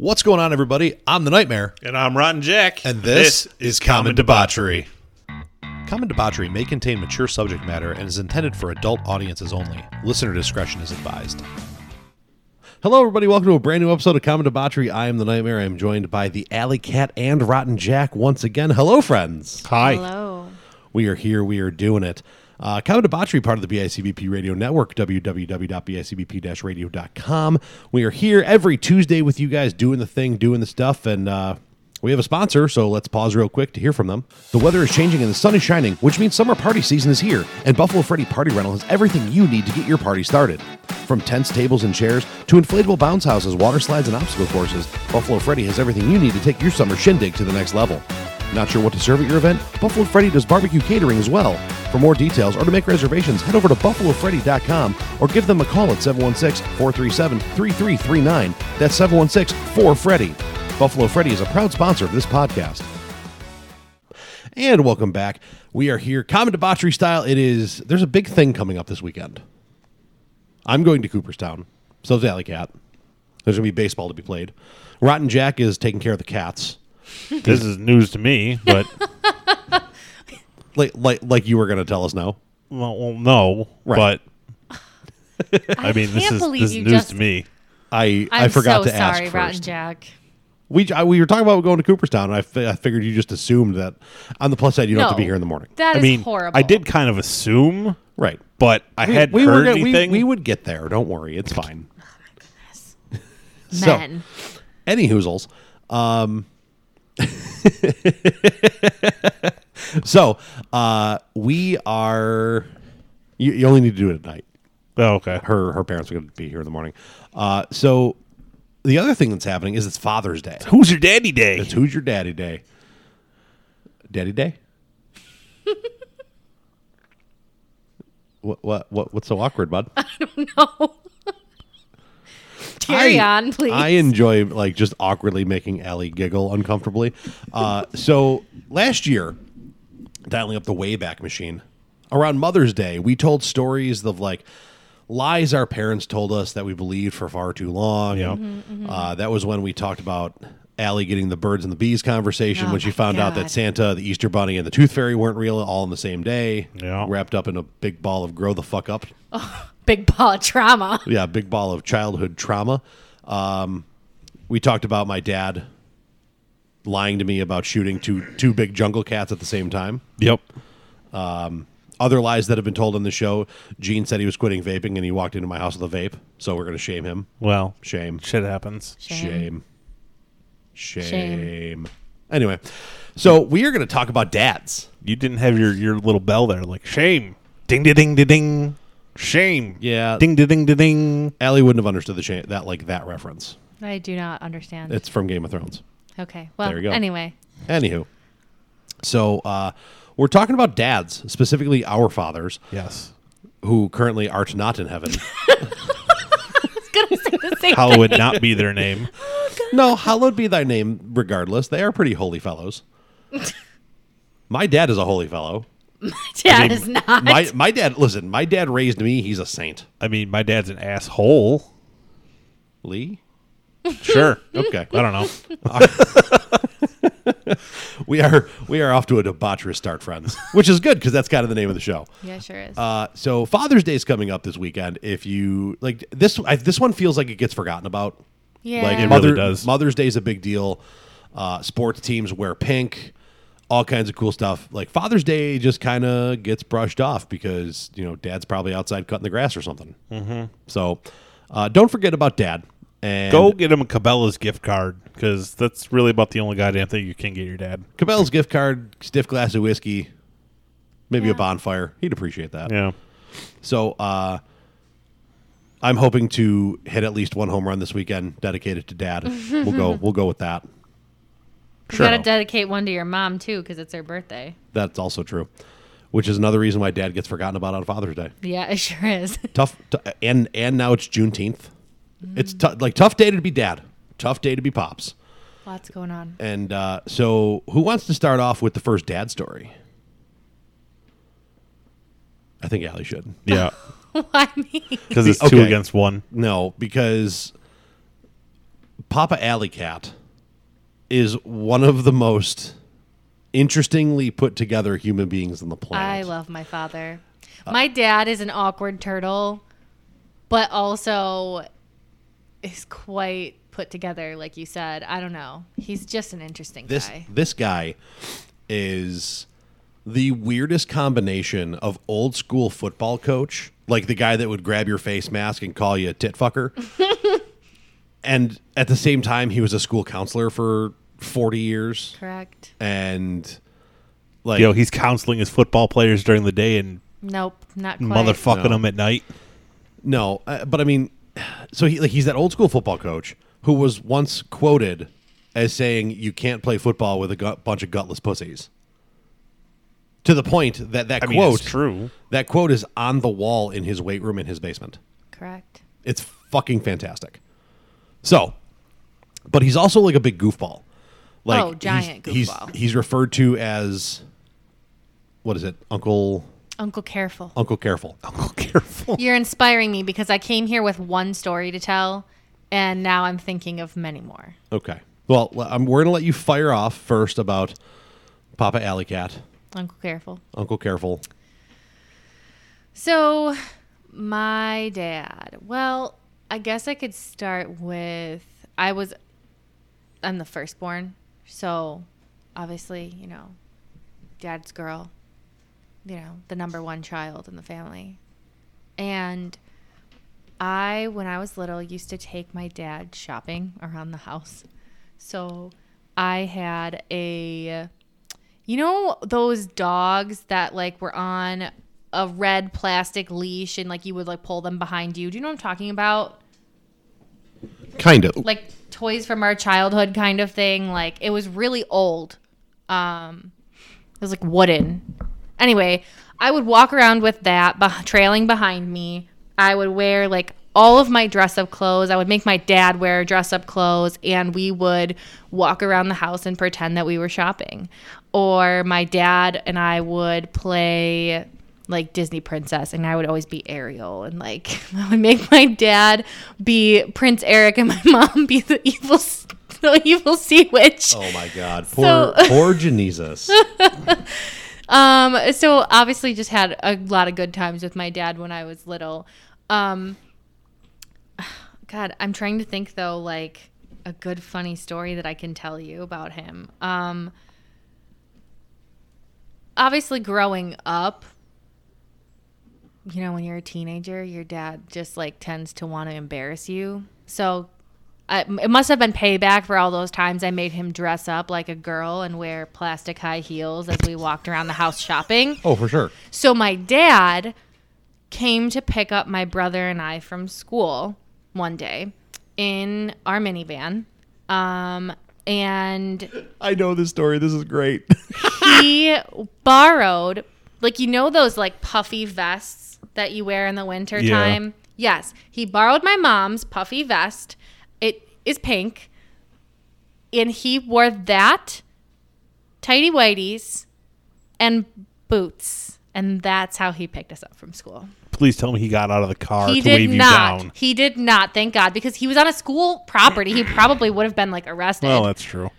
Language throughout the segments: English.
What's going on, everybody? I'm the Nightmare, And I'm Rotten Jack. and this, is Common Debauchery. Common Debauchery may contain mature subject matter and is intended for adult audiences only. Listener discretion is advised. Hello, everybody. Welcome to a brand new episode of Common Debauchery. I am the Nightmare. I am joined by the Alley Cat and Rotten Jack once again. Hello, friends. Hi. Hello. We are here. We are doing it. Uh, Common Debauchery, part of the BICBP Radio Network, www.bicbp-radio.com. We are here every Tuesday with you guys doing the thing, doing the stuff, and uh, we have a sponsor, so let's pause real quick to hear from them. The weather is changing and the sun is shining, which means summer party season is here, and Buffalo Freddy Party Rental has everything you need to get your party started. From tents, tables, and chairs to inflatable bounce houses, water slides, and obstacle courses, Buffalo Freddy has everything you need to take your summer shindig to the next level. Not sure what to serve at your event? Buffalo Freddy does barbecue catering as well. For more details or to make reservations, head over to buffalofreddy.com or give them a call at 716-437-3339. That's 716-4Freddy. Buffalo Freddy is a proud sponsor of this podcast. And welcome back. We are here, common debauchery style. It is there's a big thing coming up this weekend. I'm going to Cooperstown. So's Alley Cat. There's gonna be baseball to be played. Rotten Jack is taking care of the cats. This is news to me, but Like like like you were gonna tell us now. well, well, no. Right. But I mean, this can't is believe this is you news just- to me. I I'm I forgot so to ask sorry, first. Rotten Jack. We I, we were talking about going to Cooperstown, and I, fi- I figured you just assumed that. On the plus side, you don't have to be No. here in the morning, That I is mean, horrible. I did kind of assume, right? but I We- hadn't we were heard gonna- we- anything. We, would get there. Don't worry, it's fine. So- Men. Any hoozles. Um, so uh, we are. You, you only need to do it at night. oh, okay. Her her parents are going to be here in the morning. Uh, so the other thing that's happening is it's Father's Day. Who's your daddy day? It's Who's Your Daddy Day? Daddy Day? what, what, what, what's so awkward, bud? No. Carry I- on, please. I enjoy like just awkwardly making Allie giggle uncomfortably. Uh, so last year, dialing up the Wayback Machine, around Mother's Day, we told stories of like lies our parents told us that we believed for far too long. Yeah. Mm-hmm, Uh, that was when we talked about Allie getting the birds and the bees conversation Oh when she my found out that Santa, the Easter Bunny, and the Tooth Fairy weren't real all on the same day. Yeah. Wrapped up in a big ball of grow the fuck up Big ball of trauma. yeah, big ball of childhood trauma. Um, we talked about my dad lying to me about shooting two two big jungle cats at the same time. Yep. Other lies that have been told on the show. Gene said he was quitting vaping and he walked into my house with a vape, so we're going to shame him. Well, Shame. shit happens. Shame. Shame. Shame. Anyway, so we are going to talk about dads. You didn't have your your little bell there, like shame, ding ding ding ding ding, shame, Yeah. ding ding ding ding ding. Allie wouldn't have understood the shame, that like that reference. I do not understand. It's from Game of Thrones. okay. Well, There you go. anyway. Anywho, so uh, we're talking about dads, specifically our fathers, Yes. who currently art not in heaven. Gonna say the same Hallowed not be their name. no, hallowed be thy name, regardless. They are pretty holy fellows. my dad is a holy fellow. My dad is not. My my dad, listen, my dad raised me. He's a saint. I mean, my dad's an asshole. Lee. Sure. Okay. I don't know. we are we are off to a debaucherous start, friends, which is good because that's kind of the name of the show. yeah, sure is. Uh, so Father's Day is coming up this weekend. If you like this, I, this one feels like it gets forgotten about. yeah. Like It really Mother, does. Mother's Day is a big deal. Uh, sports teams wear pink, all kinds of cool stuff. Like Father's Day just kind of gets brushed off because you know Dad's probably outside cutting the grass or something. Mm-hmm. So uh, don't forget about Dad. And Go get him a Cabela's gift card because that's really about the only goddamn thing you can get your dad. Cabela's gift card, stiff glass of whiskey, maybe a bonfire. He'd appreciate that. Yeah. So uh, I'm hoping to hit at least one home run this weekend, dedicated to Dad. we'll go. We'll go with that. You gotta dedicate one to your mom too, because it's her birthday. That's also true. Which is another reason why Dad gets forgotten about on Father's Day. Yeah, it sure is. Tough, t- and and now it's Juneteenth. It's tou- like tough day to be Dad, tough day to be pops. Lots going on. And uh, so, who wants to start off with the first Dad story? I think Allie should. Yeah. Why me? Because it's two against one. No, because Papa Alley Cat is one of the most interestingly put together human beings on the planet. I love my father. My dad is an awkward turtle, but also is quite put together, like you said. I don't know. He's just an interesting this guy. this guy is the weirdest combination of old school football coach, like the guy that would grab your face mask and call you a tit fucker. and at the same time he was a school counselor for 40 years Correct. and like Yo, he's counseling his football players during the day and Nope, not quite. motherfucking No. them at night. No, uh, but I mean, so he like he's that old school football coach who was once quoted as saying you can't play football with a gut, bunch of gutless pussies. To the point that that I mean, quote it's true. that quote is on the wall in his weight room in his basement. Correct. It's fucking fantastic. So, but he's also like a big goofball. Like Oh, giant he's, goofball. He's, he's referred to as what is it, Uncle Uncle Careful. Uncle Careful. Oh, careful. You're inspiring me because I came here with one story to tell, and now I'm thinking of many more. Okay. Well, l- um, we're gonna let you fire off first about Papa Alley Cat, Uncle Careful. Uncle Careful. So, my dad. Well, I guess I could start with I was I'm the firstborn. So, obviously, you know, dad's girl. You know, the number one child in the family. And I when I was little used to take my dad shopping around the house. So, I had a you know those dogs that like were on a red plastic leash and like you would like pull them behind you. Do you know what I'm talking about? Kind of. Like toys from our childhood kind of thing. Like it was really old. Um it was like wooden. Anyway, I would walk around with that beh- trailing behind me. I would wear like all of my dress up clothes. I would make my dad wear dress up clothes and we would walk around the house and pretend that we were shopping. Or my dad and I would play like Disney princess and I would always be Ariel and like I would make my dad be Prince Eric and my mom be the evil the evil sea witch. Oh my God. Poor So- poor Jesus. Um, so obviously just had a lot of good times with my dad when I was little. Um, God, I'm trying to think though, like a good funny story that I can tell you about him. Um, obviously growing up, you know, when you're a teenager, your dad just like tends to want to embarrass you. So I, it must have been payback for all those times I made him dress up like a girl and wear plastic high heels as we walked around the house shopping. Oh, for sure. So my dad came to pick up my brother and I from school one day in our minivan. Um, and I know this story. This is great. he borrowed like you know those like puffy vests that you wear in the winter Yeah. time? Yes. He borrowed my mom's puffy vest. It is pink. And he wore that tidy whities and boots. And that's how he picked us up from school. Please tell me he got out of the car he to did wave not. you down. he did not thank god because he was on a school property. He probably would have been like arrested. Well, that's true.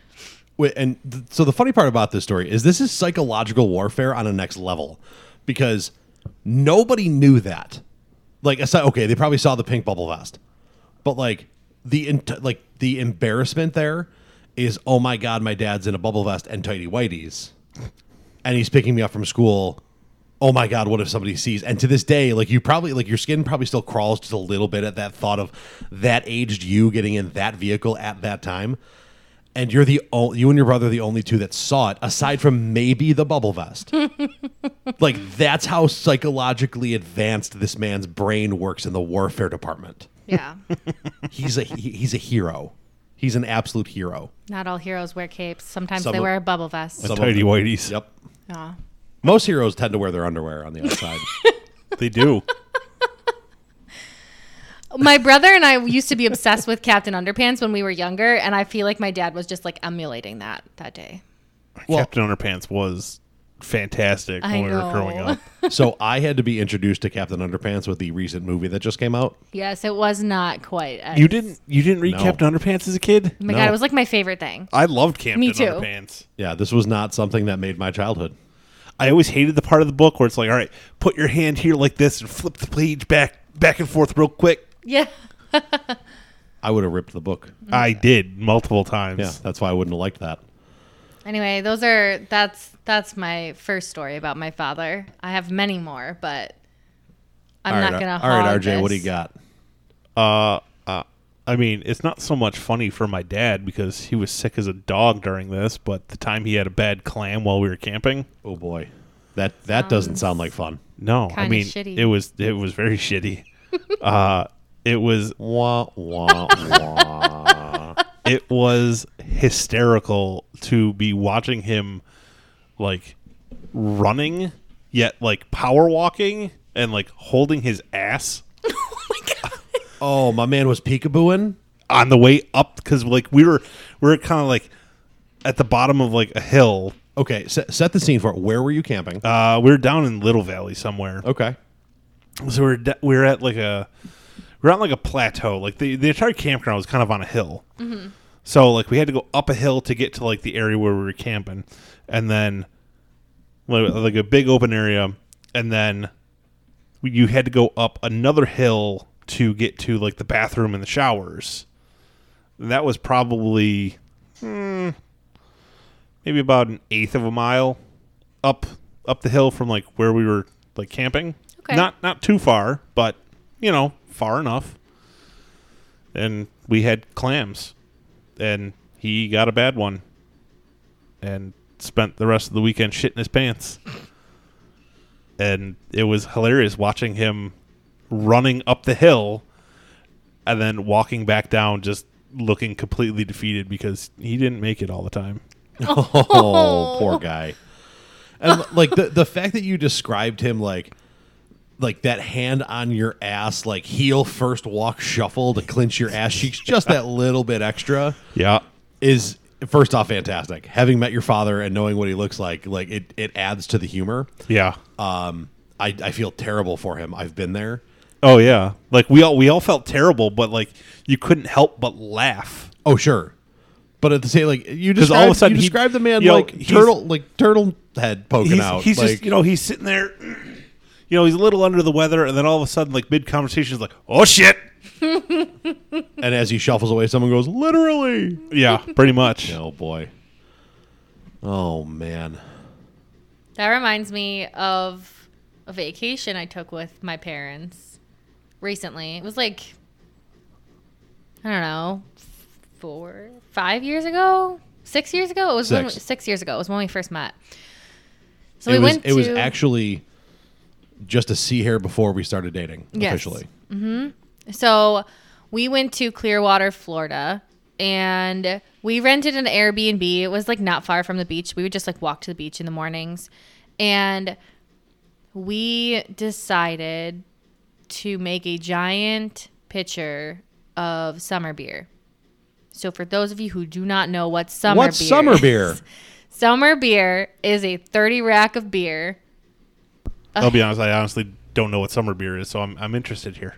Wait, and th- so the funny part about this story is this is psychological warfare on a next level. Because nobody knew that. Like, okay, they probably saw the pink bubble vest, but like the like the embarrassment there is, oh my god, my dad's in a bubble vest and tidy whities, and he's picking me up from school. Oh my god, what if somebody sees? And to this day, like you probably like your skin probably still crawls just a little bit at that thought of that aged you getting in that vehicle at that time and you're the o- you and your brother are the only two that saw it aside from maybe the bubble vest. Like that's how psychologically advanced this man's brain works in the warfare department. Yeah. He's a he, he's a hero. He's an absolute hero. Not all heroes wear capes. Sometimes Some they of- wear a bubble vests Some of Tidy them- whities. yep. Aw. most heroes tend to wear their underwear on the outside. They do. My brother and I used to be obsessed with Captain Underpants when we were younger, and I feel like my dad was just like emulating that that day. Well- Captain Underpants was fantastic I when we were growing up. so I had to be introduced to Captain Underpants with the recent movie that just came out. Yes, it was not quite. As, You didn't you didn't read No. Captain Underpants as a kid? Oh my No. god, it was like my favorite thing. I loved Captain Me too. Underpants. Yeah, this was not something that made my childhood. I always hated the part of the book where it's like, all right, put your hand here like this and flip the page back back and forth real quick. Yeah. I would have ripped the book. I did multiple times. Yeah, that's why I wouldn't have liked that. Anyway, those are that's that's my first story about my father. I have many more, but I'm All not right, gonna. All right, hog RJ, what do you got? Uh, uh, I mean, it's not so much funny for my dad because he was sick as a dog during this, but the time he had a bad clam while we were camping. Oh boy, that that doesn't sound like fun. No, I Kinda mean shitty. it was it was very shitty. uh, it was Wah wah wah. it was hysterical to be watching him like running yet like power walking and like holding his ass oh, my god. Oh, my man was peekabooing. on the way up because like we were we were kind of like at the bottom of like a hill Okay, set, set the scene for it. Where were you camping? uh we were down in little valley somewhere Okay. so we we're de- we we're at like a we're on like a plateau. Like the, the entire campground was kind of on a hill. So like we had to go up a hill to get to like the area where we were camping. And then like like a big open area. And then you had to go up another hill to get to like the bathroom and the showers. That was probably hmm, maybe about an eighth of a mile up up the hill from like where we were like camping. Okay. not not too far but you know far enough. And we had clams. And he got a bad one. And spent the rest of the weekend shitting his pants. And it was hilarious watching him running up the hill and then walking back down just looking completely defeated because he didn't make it all the time. Oh, poor guy. And like the the fact that you described him like like that hand on your ass, like heel first walk shuffle to clinch your ass cheeks, just that little bit extra yeah is first off fantastic. Having met your father and knowing what he looks like, like it, it adds to the humor. yeah Um, I, I feel terrible for him. I've been there. oh yeah like we all we all felt terrible but like you couldn't help but laugh Oh sure, but at the same like you 'Cause all of a sudden you described the man you know, like turtle like turtle head poking he's, out. he's like, just you know he's sitting there you know he's a little under the weather and then all of a sudden like mid conversation he's like oh shit and as he shuffles away, someone goes literally. yeah pretty much Oh boy. Oh man. That reminds me of a vacation I took with my parents recently. It was like I don't know, four, five years ago, six years ago. It was when we, Six. six years ago. It was when we first met. So it we was went. it was actually just to see here before we started dating Yes. officially. Mm-hmm. So we went to Clearwater, Florida, and we rented an Airbnb. It was like not far from the beach. We would just like walk to the beach in the mornings. And we decided to make a giant pitcher of summer beer. So for those of you who do not know what summer What's beer summer is, beer? Summer beer is a 30 rack of beer. i'll be honest i honestly don't know what summer beer is so i'm, I'm interested here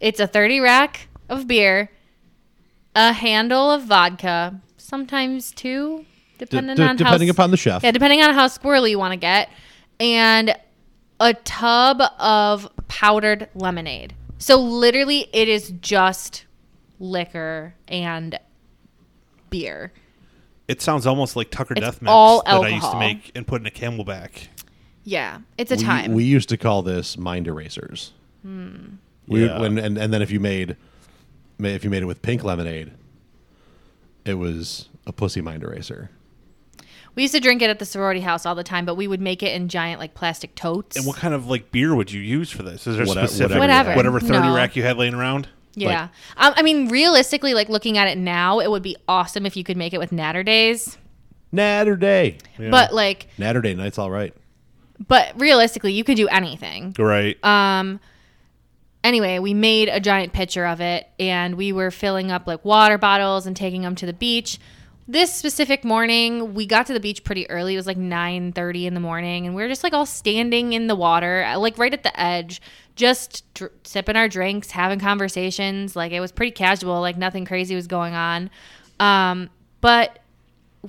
It's a 30 rack of beer, a handle of vodka, sometimes two, depending d- on depending how upon the chef. yeah, depending on how squirrely you want to get, and a tub of powdered lemonade. So literally, it is just liquor and beer. it sounds almost like tucker It's death mix all that i used to alcohol. make and put in a CamelBak Yeah, it's a we, time. we used to call this mind erasers. We, Yeah. when and, and then if you made if you made it with pink lemonade, it was a pussy mind eraser. we used to drink it at the sorority house all the time, but we would make it in giant like plastic totes. and what kind of like beer would you use for this is there Whate- specific whatever Whatever. whatever 30 No. rack you had laying around Yeah. um, I mean, realistically, like looking at it now, it would be awesome if you could make it with Natter Days. Natter Day. Yeah. But like, Natter Day night's all right. But realistically, you could do anything. right Um. Anyway, we made a giant pitcher of it, and we were filling up like water bottles and taking them to the beach. this specific morning, we got to the beach pretty early. It was like 9:30 in the morning, and we were just like all standing in the water, uh, like right at the edge, just dr- sipping our drinks, having conversations. Like it was pretty casual, like nothing crazy was going on. Um, but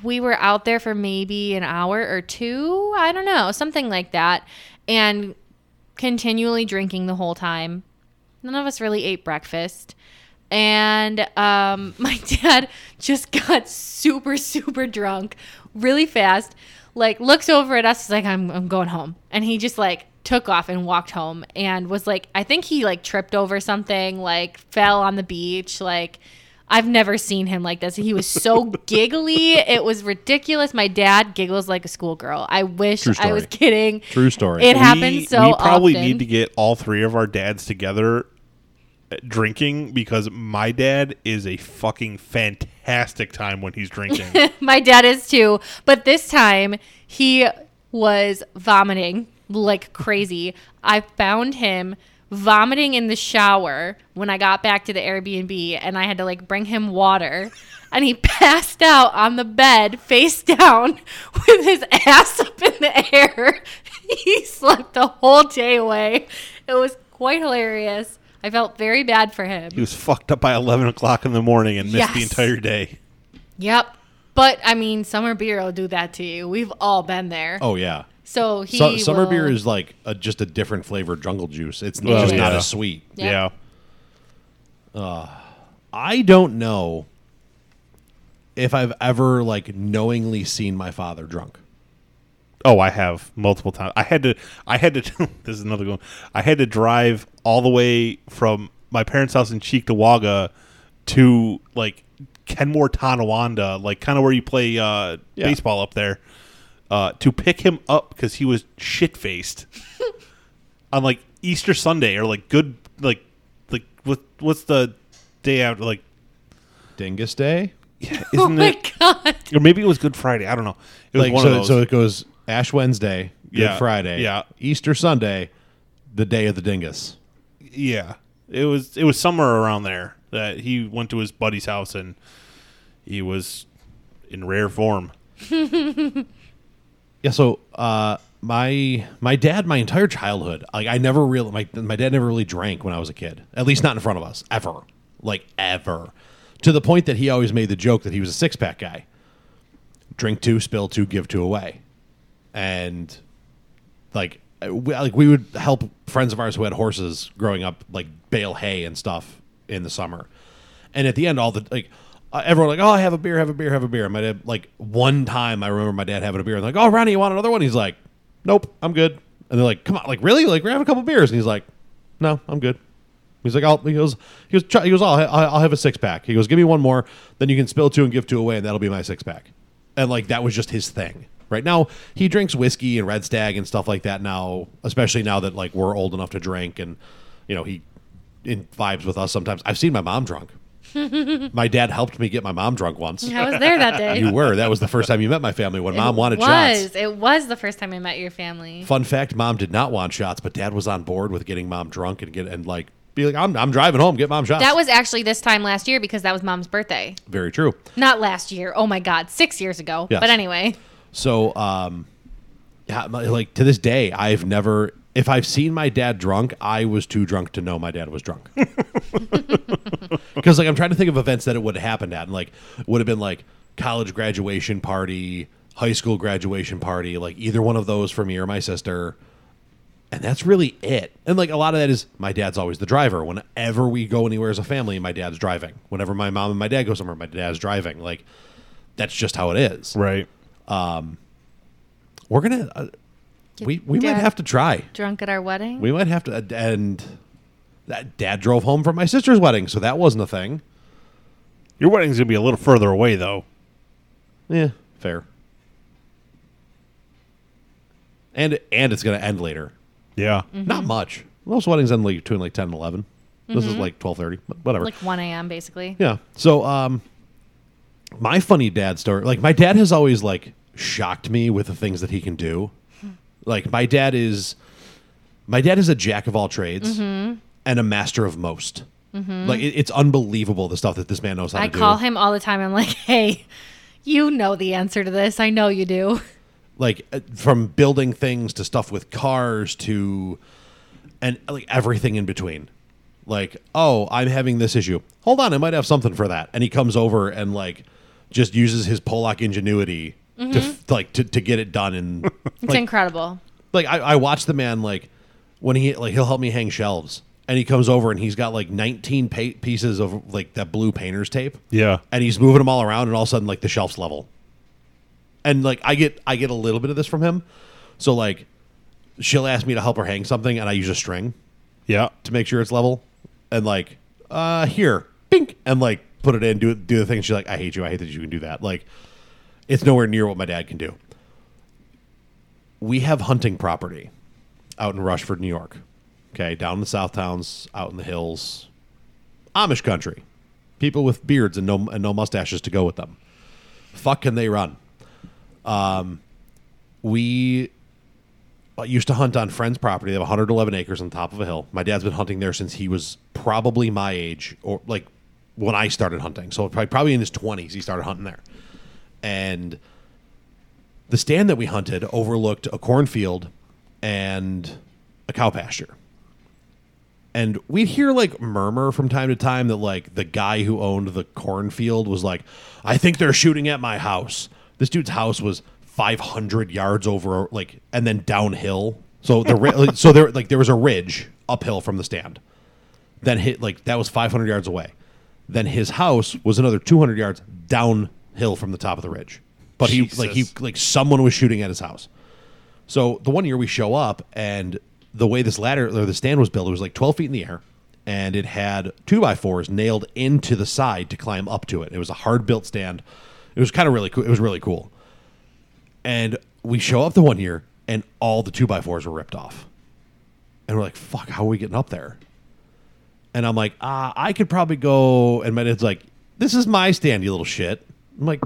we were out there for maybe an hour or two, I don't know, something like that, and continually drinking the whole time. None of us really ate breakfast. And um, my dad just got super, super drunk really fast. Like, looks over at us, he's like, I'm, I'm going home. And he just like took off and walked home and was like, I think he like tripped over something, like fell on the beach. Like, I've never seen him like this. He was so giggly. It was ridiculous. My dad giggles like a schoolgirl. I wish I was kidding. True story. It We- happens so We probably often. need to get all three of our dads together uh, drinking because my dad is a fucking fantastic time when he's drinking. My dad is too. But this time he was vomiting like crazy. I found him vomiting in the shower when I got back to the Airbnb and I had to like bring him water. And he passed out on the bed face down with his ass up in the air. he slept the whole day away. It was quite hilarious. I felt very bad for him. he was fucked up by eleven o'clock in the morning and missed the entire day. Yep. But I mean, summer beer will do that to you. We've all been there. oh yeah. So he Su- summer will- beer is like a, just a different flavored jungle juice. It's Well, just not yeah. as sweet. Yeah. Yeah. I don't know if I've ever like knowingly seen my father drunk. Oh, I have multiple times. I had to. I had to. this is another one. I had to drive all the way from my parents' house in Cheektowaga to like Kenmore, Tonawanda, like kind of where you play uh, Yeah. baseball up there, uh, to pick him up because he was shit faced on like Easter Sunday or like good like like what what's the day after like Dingus Day. isn't Oh my it god! or maybe it was Good Friday. I don't know. It was Like one so, of those. so it goes Ash Wednesday, Good Yeah, Friday, yeah. Easter Sunday, the day of the dingus. Yeah, it was it was somewhere around there that he went to his buddy's house and he was in rare form. Yeah, so uh, my my dad, my entire childhood, like I never really my my dad never really drank when I was a kid. At least not in front of us, ever, like ever. To the point that he always made the joke that he was a six pack guy. Drink two, spill two, give two away, and like we, like we would help friends of ours who had horses growing up, like bale hay and stuff in the summer. And at the end, all the like uh, everyone like, oh, I have a beer, have a beer, have a beer. My dad like one time I remember my dad having a beer and like, oh, Ronnie, you want another one? He's like, nope, I'm good. And they're like, come on, like really? Like we're having a couple beers, and he's like, no, I'm good. He's like, I'll, he goes, he goes, he goes, I'll, I'll have a six pack. He goes, give me one more, then you can spill two and give two away, and that'll be my six pack. And like that was just his thing. Right now, he drinks whiskey and Red Stag and stuff like that now, especially now that like we're old enough to drink, and you know he in vibes with us sometimes. I've seen my mom drunk. my dad helped me get my mom drunk once. I was there that day. You were. That was the first time you met my family when mom wanted was. shots. It was the first time I met your family. Fun fact: Mom did not want shots, but Dad was on board with getting mom drunk and get and like be like, "I'm I'm driving home, get mom shots." That was actually this time last year because that was mom's birthday. very true. Not last year. Oh my god, six years ago. Yes. But anyway, So, um, yeah, like to this day, I've never. If I've seen my dad drunk, I was too drunk to know my dad was drunk. Because like I'm trying to think of events that it would have happened at, and like would have been like college graduation party, high school graduation party, like either one of those for me or my sister. And that's really it. And like a lot of that is my dad's always the driver. Whenever we go anywhere as a family, my dad's driving. Whenever my mom and my dad go somewhere, my dad's driving. Like that's just how it is. Right. Um, We're gonna. Uh, we we might have to try. drunk at our wedding. We might have to. And that dad drove home from my sister's wedding, so that wasn't a thing. Your wedding's gonna be a little further away though. Yeah, fair. And and it's gonna end later. Yeah. Not much. Most weddings end like between like ten and eleven. This is like twelve thirty, but whatever. like 1 a.m. basically. Yeah. So, um, my funny dad story, like my dad has always like shocked me with the things that he can do. Like my dad is, my dad is a jack of all trades Mm-hmm. and a master of most. Like it, it's unbelievable the stuff that this man knows how I to do. I call him all the time. I'm like, hey, You know the answer to this. I know you do. like uh, from building things to stuff with cars to and like everything in between like oh i'm having this issue hold on i might have something for that and he comes over and like just uses his pollock ingenuity to f- like to, to get it done and It's like, incredible. like I, I watch the man like when he like he'll help me hang shelves and he comes over and he's got like 19 pa- pieces of like that blue painter's tape. Yeah. and he's moving them all around and all of a sudden like the shelf's level. And like i get i get a little bit of this from him. So like she'll ask me to help her hang something and i use a string Yeah. to make sure it's level. And like uh here pink and like put it in do it do the thing. She's like i hate you. I hate that you can do that. Like it's nowhere near what my dad can do we have hunting property out in rushford new york okay down in the south towns out in the hills amish country people with beards and no and no mustaches to go with them fuck can they run um we uh, used to hunt on friends' property. They have 111 acres on top of a hill. My dad's been hunting there since he was probably my age, or like when I started hunting. So probably, probably in his 20s, he started hunting there. And the stand that we hunted overlooked a cornfield and a cow pasture. And we'd hear like murmur from time to time that like the guy who owned the cornfield was like, I think they're shooting at my house. This dude's house was 500 yards over, like, and then downhill. So the so there like there was a ridge uphill from the stand. Then hit like that was 500 yards away. Then his house was another 200 yards downhill from the top of the ridge. But he like he like someone was shooting at his house. So the one year we show up and the way this ladder or the stand was built, it was like 12 feet in the air and it had two by fours nailed into the side to climb up to it. It was a hard built stand. It was kind of really cool. It was really cool. And we show up the one year and all the two by fours were ripped off. And we're like, fuck, how are we getting up there? And I'm like, ah, I could probably go. And my dad's like, this is my stand, you little shit. I'm like,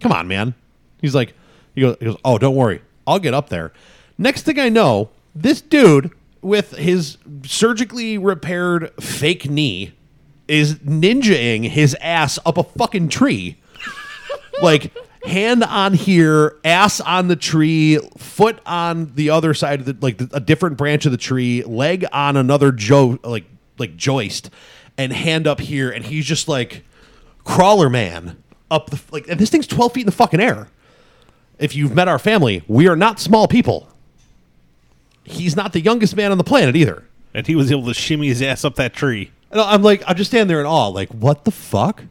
come on, man. He's like, he goes, he goes, oh, don't worry. I'll get up there. Next thing I know, this dude with his surgically repaired fake knee is ninjaing his ass up a fucking tree. like hand on here, ass on the tree, foot on the other side of the like a different branch of the tree, leg on another jo like like joist, and hand up here, and he's just like crawler man up the like. And this thing's twelve feet in the fucking air. If you've met our family, we are not small people. He's not the youngest man on the planet either. And he was able to shimmy his ass up that tree. And I'm like, I'm just standing there in awe, like, what the fuck?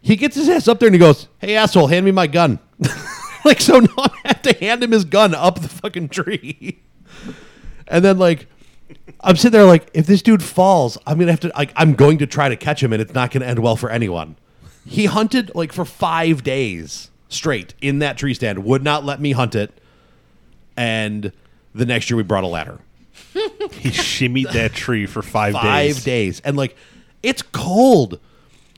He gets his ass up there and he goes, "Hey asshole, hand me my gun." like, so now I have to hand him his gun up the fucking tree. and then like, I'm sitting there like, if this dude falls, I'm gonna have to like, I'm going to try to catch him, and it's not gonna end well for anyone. He hunted like for five days straight in that tree stand, would not let me hunt it, and the next year we brought a ladder. He shimmied that tree for five, days. five days. and like it's cold.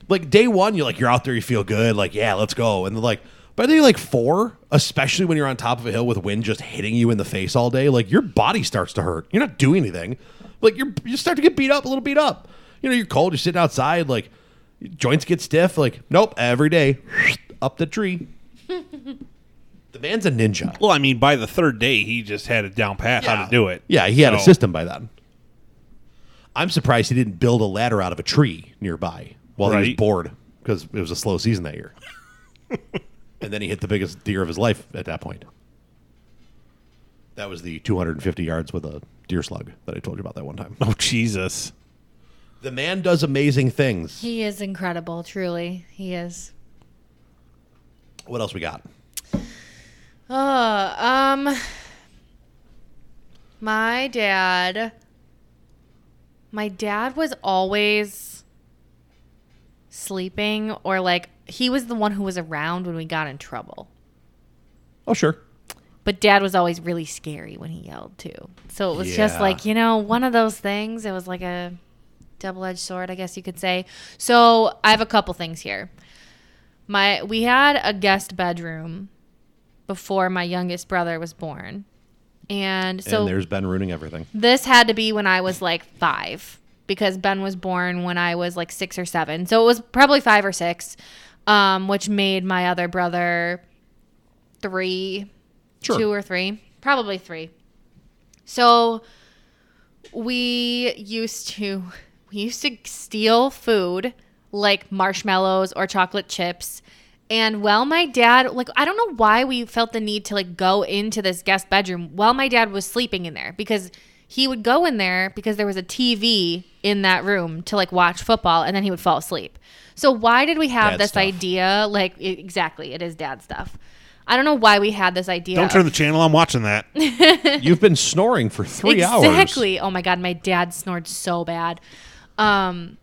Like day one you're like you're out there you feel good like yeah let's go. And then like by day like four especially when you're on top of a hill with wind just hitting you in the face all day like your body starts to hurt. You're not doing anything. Like you're you start to get beat up a little beat up. You know you're cold you're sitting outside like joints get stiff like nope every day up the tree the man's a ninja Well, I mean, by the third day, he just had it down pat how Yeah. to do it. Yeah, he had a So- system by then. I'm surprised he didn't build a ladder out of a tree nearby while he was Right. bored because it was a slow season that year. and then he hit the biggest deer of his life at that point. That was the 250 yards with a deer slug that I told you about that one time. Oh Jesus! The man does amazing things. He is incredible, truly. He is. What else we got? Uh, um, my dad. My dad was always sleeping, or like he was the one who was around when we got in trouble. Oh, sure. But dad was always really scary when he yelled too. So it was just like, you know, one of those things. It was like a double edged sword, I guess you could say. So I have a couple things here. My we had a guest bedroom before my youngest brother was born. And so and there's Ben ruining everything. this had to be when I was like five because Ben was born when I was like six or seven. So it was probably five or six. um, which made my other brother three, Sure. two or three, probably three. So we used to we used to steal food like marshmallows or chocolate chips. And while my dad, like, I don't know why we felt the need to like go into this guest bedroom while my dad was sleeping in there because he would go in there because there was a TV in that room to like watch football and then he would fall asleep. So why did we have Dad this stuff. idea? Like, i- exactly, it is dad stuff. I don't know why we had this idea. Don't of- turn the channel. I'm watching that. You've been snoring for three hours. exactly. Oh my god, my dad snored so bad. Um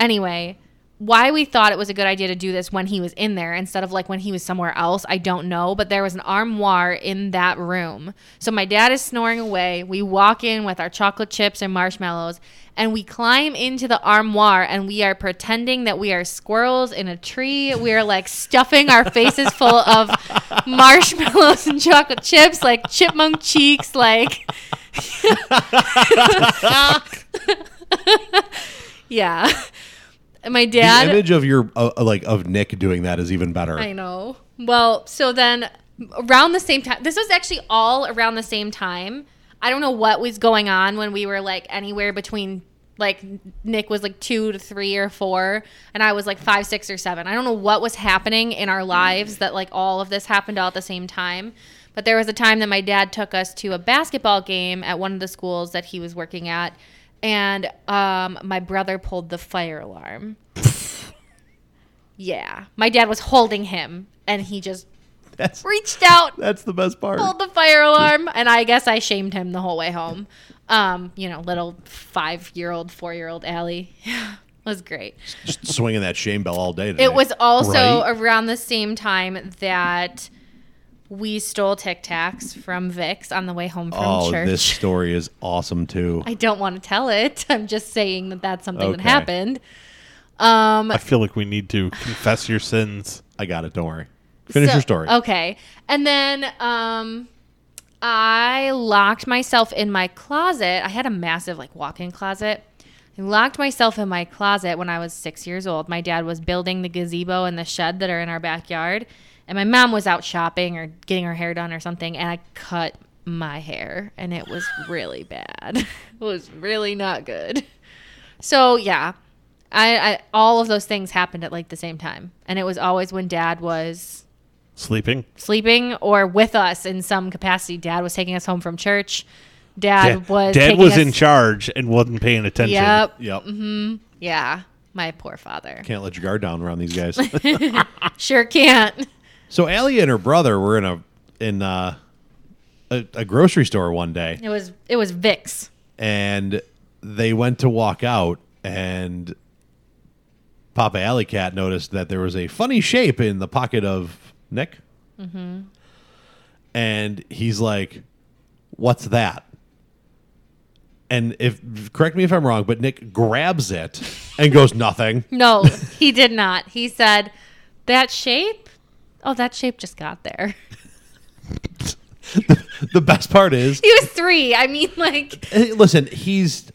anyway, why we thought it was a good idea to do this when he was in there instead of like when he was somewhere else, I don't know, but there was an armoire in that room. So my dad is snoring away. We walk in with our chocolate chips and marshmallows and we climb into the armoire and we are pretending that we are squirrels in a tree. We are like stuffing our faces full of marshmallows and chocolate chips, like chipmunk cheeks, like yeah. My The dad image of your uh, like of Nick doing that is even better. I know. Well, so then around the same time, this was actually all around the same time. I don't know what was going on when we were like anywhere between like Nick was like two to three or four, and I was like five, six, or seven. I don't know what was happening in our lives that like all of this happened all at the same time. But there was a time that my dad took us to a basketball game at one of the schools that he was working at, and um, my brother pulled the fire alarm. Yeah. My dad was holding him and he just That's reached out, that's the best part. pulled the fire alarm, and I guess I shamed him the whole way home. Um, you know, little five year old, four year old Allie. was great. Just swinging that shame bell all day. Today. It was also Right? around the same time that we stole Tic Tacs from Vix on the way home from Oh, church. this story is awesome too. I don't want to tell it. I'm just saying that that's something that happened. Um, I feel like we need to confess your sins. I got it. Don't worry. Finish So- your story. Okay. And then um I locked myself in my closet. I had a massive like walk-in closet. I locked myself in my closet when I was 6 years old. My dad was building the gazebo and the shed that are in our backyard, and my mom was out shopping or getting her hair done or something, and I cut my hair and it was really bad. it was really not good. So, yeah. I, I all of those things happened at like the same time. And it was always when dad was Sleeping. sleeping or with us in some capacity. Dad was taking us home from church. Dad Dad, was Dad was us- in charge and wasn't paying attention. Yep. Yep. Mm-hmm. Yeah. My poor father. Can't let your guard down around these guys. Sure can't. So Allie and her brother were in a in uh, a, a grocery store one day, It was it was Vix. and they went to walk out, and Papa Alley Cat noticed that there was a funny shape in the pocket of Nick, mm-hmm. and he's like, "What's that?" And if correct me if I'm wrong, but Nick grabs it and goes, "Nothing." No, he did not. He said that shape. Oh, that shape just got there. the best part is He was three. I mean, like Hey, listen, he's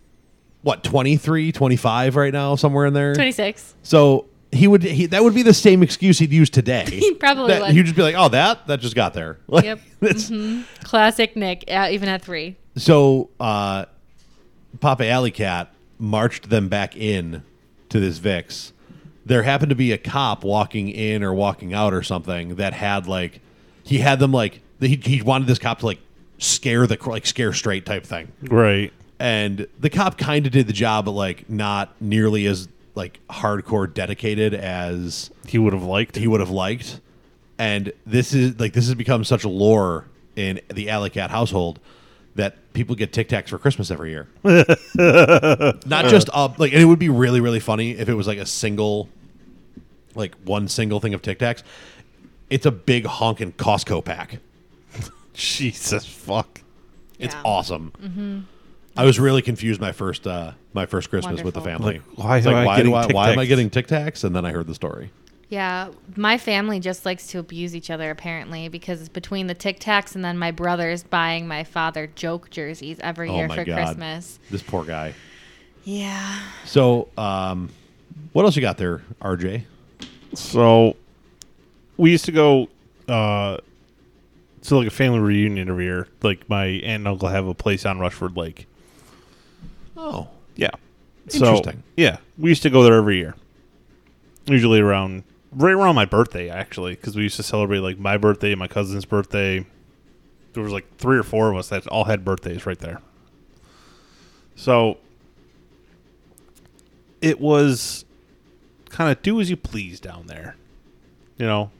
what 23, 25 right now, somewhere in there. twenty six. So he would he, that would be the same excuse he'd use today. He probably That- would. He'd just be like, "Oh, that that just got there." Like, Yep. it's- Classic Nick. Uh, even at three. So uh, Papa Alley Cat marched them back in to this Vix. There happened to be a cop walking in or walking out or something that had like he had them like he, he wanted this cop to like scare the like scare straight type thing. Right. and the cop kind of did the job but like not nearly as like hardcore dedicated as He would have liked. he would have liked and this is like this has become such a lore in the alley cat household that people get tic tacs for christmas every year not just up like and it would be really really funny if it was like a single like one single thing of tic tacs it's a big honking costco pack Jesus fuck. it's Yeah. awesome I was really confused my first uh, my first Christmas with the Wonderful. family. Like, why It's am I why, getting do I, Tic why am I Tacs? getting Tic Tacs? And then I heard the story. Yeah, my family just likes to abuse each other apparently because between the Tic Tacs and then my brothers buying my father joke jerseys every Oh year my for God. Christmas. This poor guy. Yeah. So, um, what else you got there, RJ? So we used to go uh to like a family reunion every year. Like my aunt and uncle have a place on Rushford Lake. Oh, Yeah. So, Interesting. Yeah, we used to go there every year. Usually around right around my birthday actually because we used to celebrate like my birthday, my cousin's birthday. There was like three or four of us that all had birthdays right there. So it was kind of do as you please down there. You know,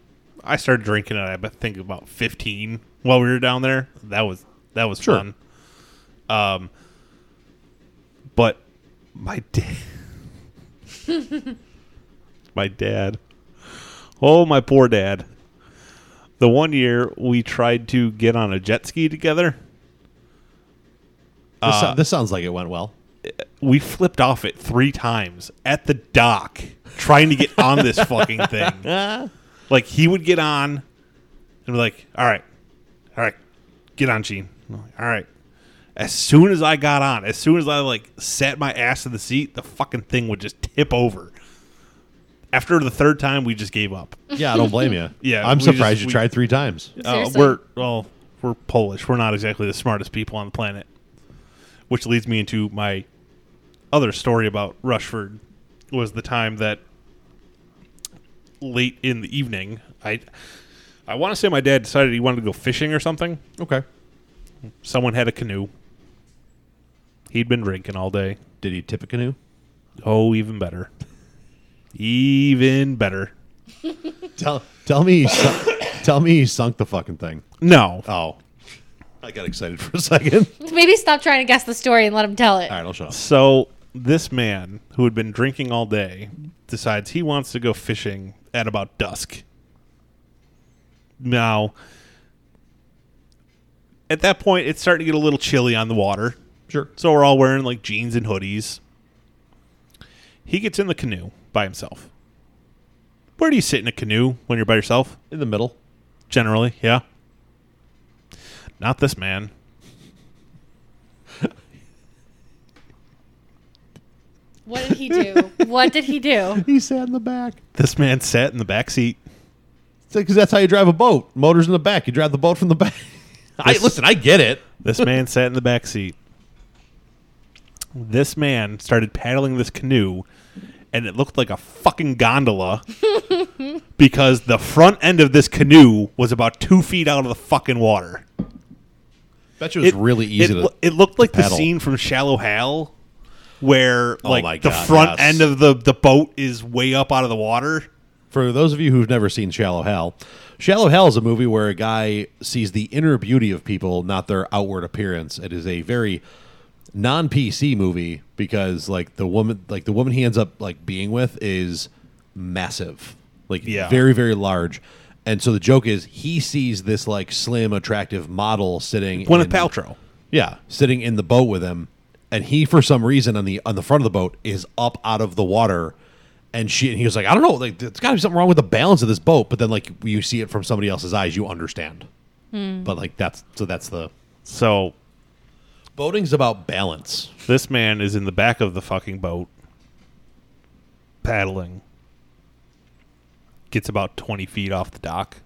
I started drinking at I think about 15 while we were down there. That was that was Sure. fun. Um but my dad my dad oh my poor dad the one year we tried to get on a jet ski together this, Uh, this sounds like it went well. We flipped off it three times at the dock trying to get on this fucking thing. Like he would get on and be like, "All right, all right, get on, Gene." Like, all right. As soon as I got on, as soon as I like sat my ass in the seat, the fucking thing would just tip over. After the third time, we just gave up. Yeah, I don't blame you. Yeah, I'm surprised just- you we- tried three times. Uh, Seriously. we're well, we're Polish. We're not exactly the smartest people on the planet. Which leads me into my other story about Rushford was the time that late in the evening, I I want to say my dad decided he wanted to go fishing or something. Okay. Someone had a canoe. He'd been drinking all day. Did he tip a canoe? Oh, even better. Even better. Tell tell me, he sunk, tell me he sunk the fucking thing. No. Oh, I got excited for a second. Maybe stop trying to guess the story and let him tell it. All right, I'll shut up. So this man who had been drinking all day decides he wants to go fishing at about dusk. Now, at that point, it's starting to get a little chilly on the water. Sure. So we're all wearing like jeans and hoodies. He gets in the canoe by himself. Where do you sit in a canoe when you're by yourself? In the middle. Generally, yeah. Not this man. What did he do? what did he do? He sat in the back. This man sat in the back seat. Because that's how you drive a boat. Motors in the back. You drive the boat from the back. I This- listen. I get it. This man sat in the back seat. This man started paddling this canoe, and it looked like a fucking gondola because the front end of this canoe was about two feet out of the fucking water. Bet you it was really easy it, to. it looked like the paddle. scene from Shallow Hal, where Oh like the God, front yes. end of the the boat is way up out of the water. For those of you who've never seen Shallow Hal, Shallow Hal is a movie where a guy sees the inner beauty of people, not their outward appearance. It is a very non PC movie because like the woman like the woman he ends up like being with is massive. Like Yeah. very, very large. And so the joke is he sees this like slim, attractive model sitting Gwyneth in- Paltrow. Yeah, sitting in the boat with him, and he for some reason on the on the front of the boat is up out of the water, and she and he was like, I don't know, like there's got to be something wrong with the balance of this boat. But then like you see it from somebody else's eyes, you understand. Hmm. But like that's so that's the So boating's about balance. This man is in the back of the fucking boat, paddling. Gets about 20 feet off the dock.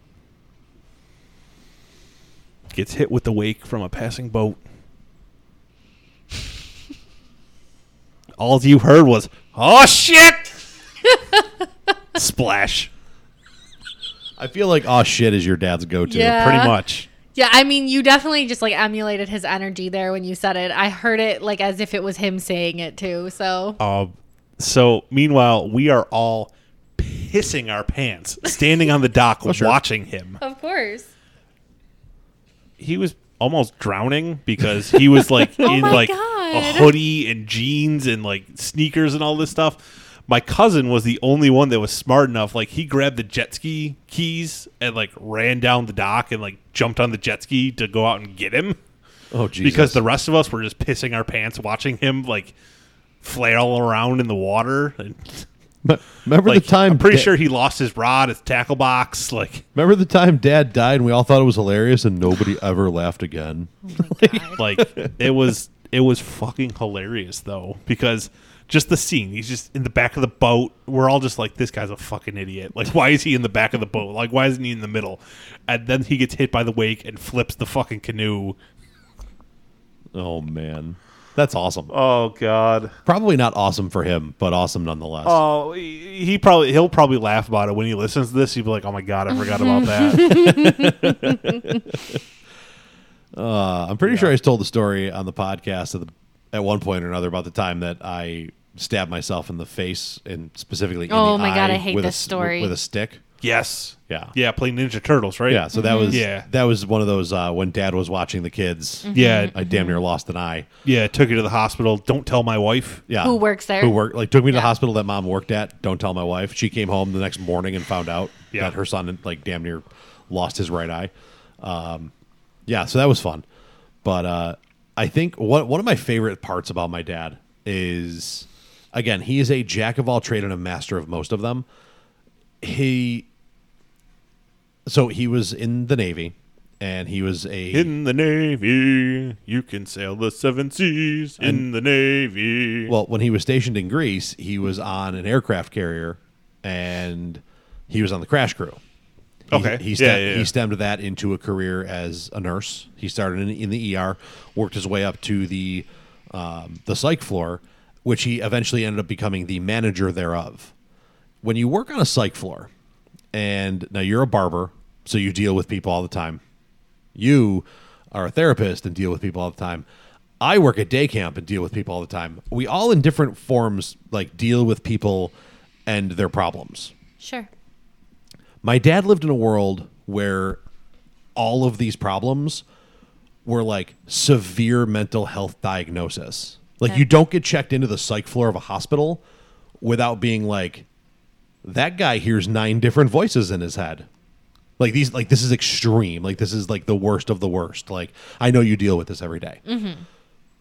Gets hit with the wake from a passing boat. All you heard was, oh shit! Splash. I feel like oh shit is your dad's go to. Yeah. Pretty much. Yeah, I mean, you definitely just like emulated his energy there when you said it. I heard it like as if it was him saying it too. So Uh, so, meanwhile, we are all pissing our pants, standing on the dock sure. watching him. of course. he was almost drowning because he was like oh in Oh my like God. a hoodie and jeans and like sneakers and all this stuff. My cousin was the only one that was smart enough. Like he grabbed the jet ski keys and like ran down the dock and like jumped on the jet ski to go out and get him Oh Jesus. because the rest of us were just pissing our pants watching him like flail around in the water. And Me- remember like the time I'm pretty Da- sure he lost his rod, his tackle box. Like Remember the time Dad died and we all thought it was hilarious and nobody ever laughed again. Oh like it was it was fucking hilarious though because Just the scene. He's just in the back of the boat. We're all just like, this guy's a fucking idiot. Like, why is he in the back of the boat? Like, why isn't he in the middle? And then he gets hit by the wake and flips the fucking canoe. Oh man, that's awesome. Oh God. Probably not awesome for him, but awesome nonetheless. Oh, he, he probably he'll probably laugh about it when he listens to this. He'll be like, "Oh my god, I forgot about that." Uh, I'm pretty sure I told the story on the podcast at, the, at one point or another about the time that I stabbed myself in the face and specifically. in Oh the my God, I hate with a this s- story. with a stick. Yes. Yeah. Yeah, playing Ninja Turtles, right? Yeah, so that was Yeah. that was one of those uh, when Dad was watching the kids. Yeah. I damn near lost an eye. Yeah, took you to the hospital. Don't tell my wife. Yeah, Who works there? Who worked like took me to the hospital that mom worked at. Don't tell my wife. She came home the next morning and found out Yeah. that her son like damn near lost his right eye. Um, yeah, so that was fun. But uh, I think one one of my favorite parts about my dad is again he is a jack of all trade and a master of most of them. He so he was in the navy and he was a In the Navy, you can sail the seven seas. in the Navy. Well, when he was stationed in Greece, he was on an aircraft carrier, and he was on the crash crew. He- Okay. he, Yeah, stem- yeah, yeah. he stemmed that into a career as a nurse. He started in, in the ER, worked his way up to the um, the psych floor, which he eventually ended up becoming the manager thereof. When you work on a psych floor, and now you're a barber, so you deal with people all the time. You are a therapist and deal with people all the time. I work at day camp and deal with people all the time. We all, in different forms, like deal with people and their problems. Sure. My dad lived in a world where all of these problems were like severe mental health diagnosis. Like Okay. you don't get checked into the psych floor of a hospital without being like that guy hears nine different voices in his head. Like these like this is extreme. Like this is like the worst of the worst. Like I know you deal with this every day. Mm-hmm.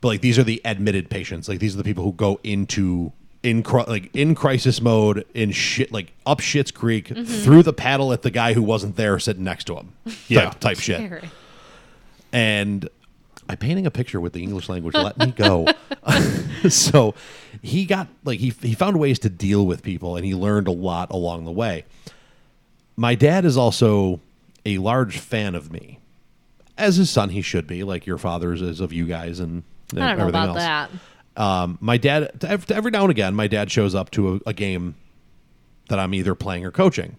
But like these are the admitted patients. Like these are the people who go into in cri- like in crisis mode in shit like up shit's creek mm-hmm. threw the paddle at the guy who wasn't there sitting next to him. Yeah. Type, type shit and I'm painting a picture with the English language. Let me go. so he got like he he found ways to deal with people, and he learned a lot along the way. My dad is also a large fan of me, as his son he should be, like your father's is of you guys and I don't know everything about else. that. Um, my dad, to ev- to every now and again, my dad shows up to a, a game that I'm either playing or coaching.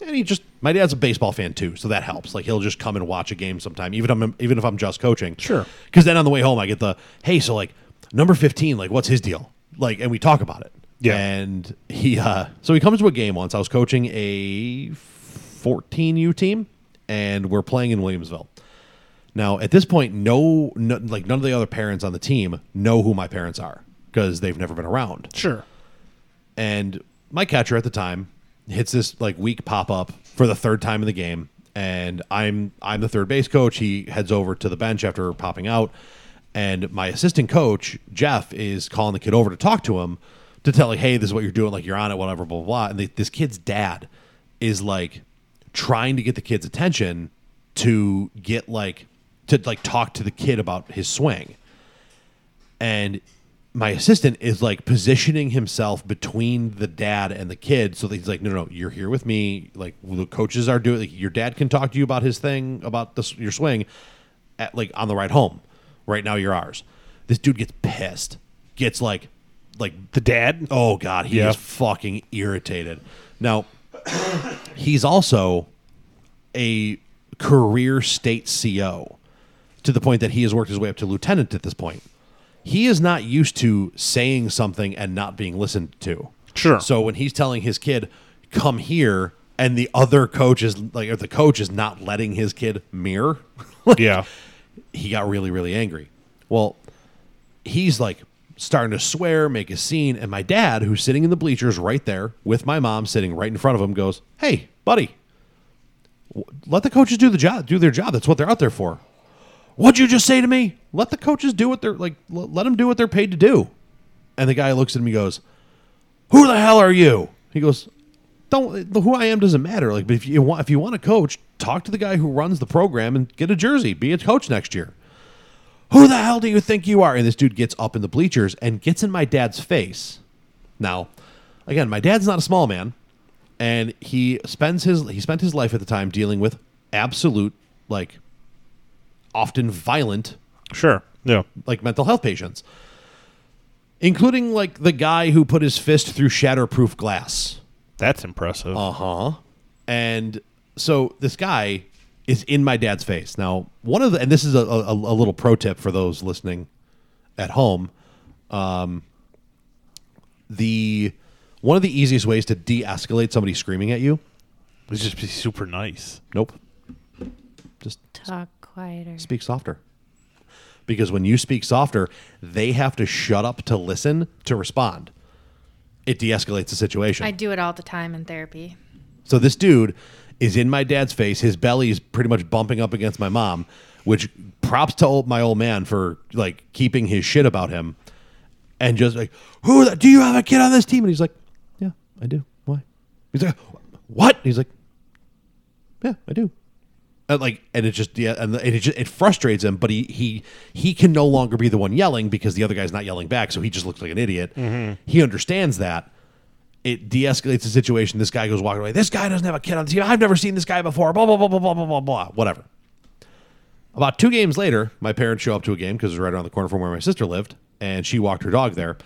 And he just, my dad's a baseball fan too, so that helps. Like he'll just come and watch a game sometime, even if I'm, even if I'm just coaching. Sure. Because then on the way home, I get the, hey, so like number 15, like what's his deal? Like, and we talk about it. Yeah. And he, uh, so he comes to a game once. I was coaching a 14U team, and we're playing in Williamsville. Now, at this point, no, no, like none of the other parents on the team know who my parents are because they've never been around. Sure. And my catcher at the time hits this like weak pop up for the third time in the game, and I'm I'm the third base coach. He heads over to the bench after popping out, and my assistant coach Jeff is calling the kid over to talk to him to tell like, hey, this is what you're doing, like you're on it, whatever, blah blah. blah. And the, this kid's dad is like trying to get the kid's attention to get like to like talk to the kid about his swing and my assistant is like positioning himself between the dad and the kid so that he's like no no, no you're here with me like the coaches are doing like, your dad can talk to you about his thing about this your swing at like on the ride home right now you're ours this dude gets pissed gets like like The dad. Oh god, he Yeah. is fucking irritated. Now, he's also a career state CO to the point that he has worked his way up to lieutenant at this point. He is not used to saying something and not being listened to. Sure. So when he's telling his kid, "Come here," and the other coach is like, or the coach is not letting his kid mirror, yeah. He got really, really angry. Well, he's like starting to swear, make a scene, and my dad, who's sitting in the bleachers right there with my mom sitting right in front of him, goes, "Hey, buddy, let the coaches do the job, do their job. That's what they're out there for." What'd you just say to me? Let the coaches do what they're like. l- Let them do what they're paid to do. And the guy looks at me, and goes, "Who the hell are you?" He goes, "Don't who I am doesn't matter. Like, but if you want, if you want to coach, talk to the guy who runs the program and get a jersey. Be a coach next year." Who the hell do you think you are? And this dude gets up in the bleachers and gets in my dad's face. Now, again, my dad's not a small man, and he spends his he spent his life at the time dealing with absolute like often violent Sure. Yeah. like mental health patients, including like the guy who put his fist through shatterproof glass. That's impressive. Uh huh. And so this guy is in my dad's face. Now, one of the, and this is a, a, a little pro tip for those listening at home. Um, the one of the easiest ways to de-escalate somebody screaming at you. is just be super nice. Nope. Just Talk quieter. speak softer. Because when you speak softer, they have to shut up to listen to respond. It de-escalates the situation. I do it all the time in therapy. So this dude is in my dad's face. His belly is pretty much bumping up against my mom, which props to old, my old man for like keeping his shit about him, and just like, who the, do you have a kid on this team? And he's like, yeah, I do. Why? He's like, what? He's like, yeah, I do. And like, and it just yeah, and it just it frustrates him. But he he he can no longer be the one yelling because the other guy's not yelling back, so he just looks like an idiot. Mm-hmm. He understands that it de-escalates the situation. This guy goes walking away. This guy doesn't have a kid on the team. I've never seen this guy before. Blah blah blah blah blah blah blah blah. Whatever. About two games later, my parents show up to a game because it was right around the corner from where my sister lived, and she walked her dog there.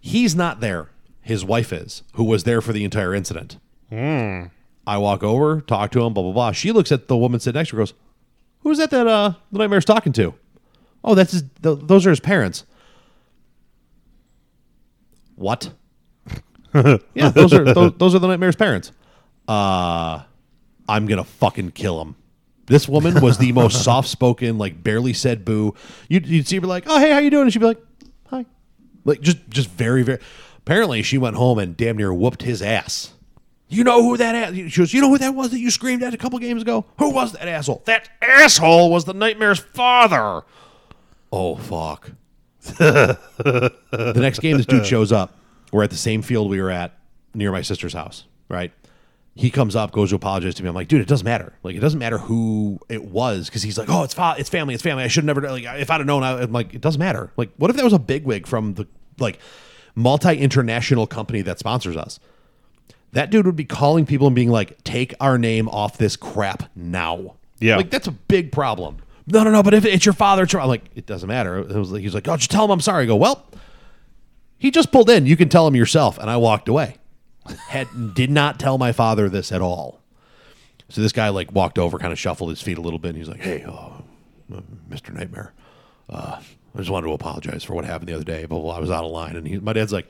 He's not there. His wife is, who was there for the entire incident. Hmm. I walk over, talk to him, blah blah blah. She looks at the woman sitting next to her, goes, "Who's that? That uh, the nightmare's talking to? Oh, that's his. Th- those are his parents. What? yeah, those are those, those are the nightmare's parents. Uh, I'm gonna fucking kill him. This woman was the most soft-spoken, like barely said boo. You'd, you'd see her like, "Oh, hey, how you doing?" And she'd be like, "Hi," like just just very very. Apparently, she went home and damn near whooped his ass. You know who that ass? She goes, you know who that was that you screamed at a couple games ago? Who was that asshole? That asshole was the nightmare's father. Oh fuck. the next game, this dude shows up. We're at the same field we were at near my sister's house, right? He comes up, goes to apologize to me. I'm like, dude, it doesn't matter. Like, it doesn't matter who it was because he's like, oh, it's fa- it's family, it's family. I should never like if I'd have known. I, I'm like, it doesn't matter. Like, what if that was a bigwig from the like multi international company that sponsors us? That dude would be calling people and being like, take our name off this crap now. Yeah. like that's a big problem. No, no, no. But if it's your father, it's your, I'm like, it doesn't matter. It was like, he's like, oh, just tell him I'm sorry. I go, well, he just pulled in. You can tell him yourself. And I walked away. Had did not tell my father this at all. So this guy like walked over, kind of shuffled his feet a little bit. And he's like, "Hey, uh, uh, Mr. Nightmare, uh, I just wanted to apologize for what happened the other day. But I was out of line." And he, my dad's like,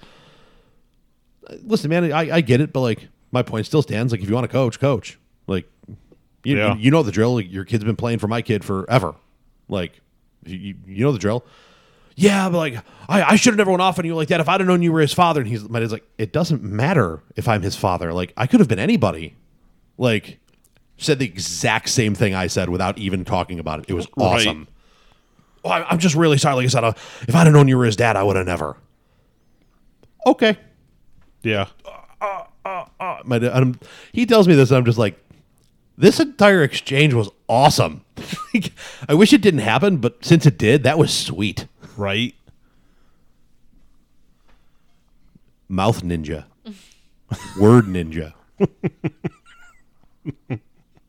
"Listen, man, I, I get it, but like my point still stands. Like if you want to coach, coach. Like you, Yeah. you know the drill. Like, your kid's been playing for my kid forever. Like you, you- know the drill." yeah, but like I, I should have never went off on you like that if I'd have known you were his father. And he's my dad's like, it doesn't matter if I'm his father. Like I could have been anybody. Like said the exact same thing I said without even talking about it. It was Right. awesome. Oh, I, I'm just really sorry. Like I said, uh, if I'd have known you were his dad, I would have never. Okay. Yeah. Uh, my dad, um, he tells me this, and I'm just like, this entire exchange was awesome. I wish it didn't happen, but since it did, that was sweet. Right. Mouth ninja. Word ninja.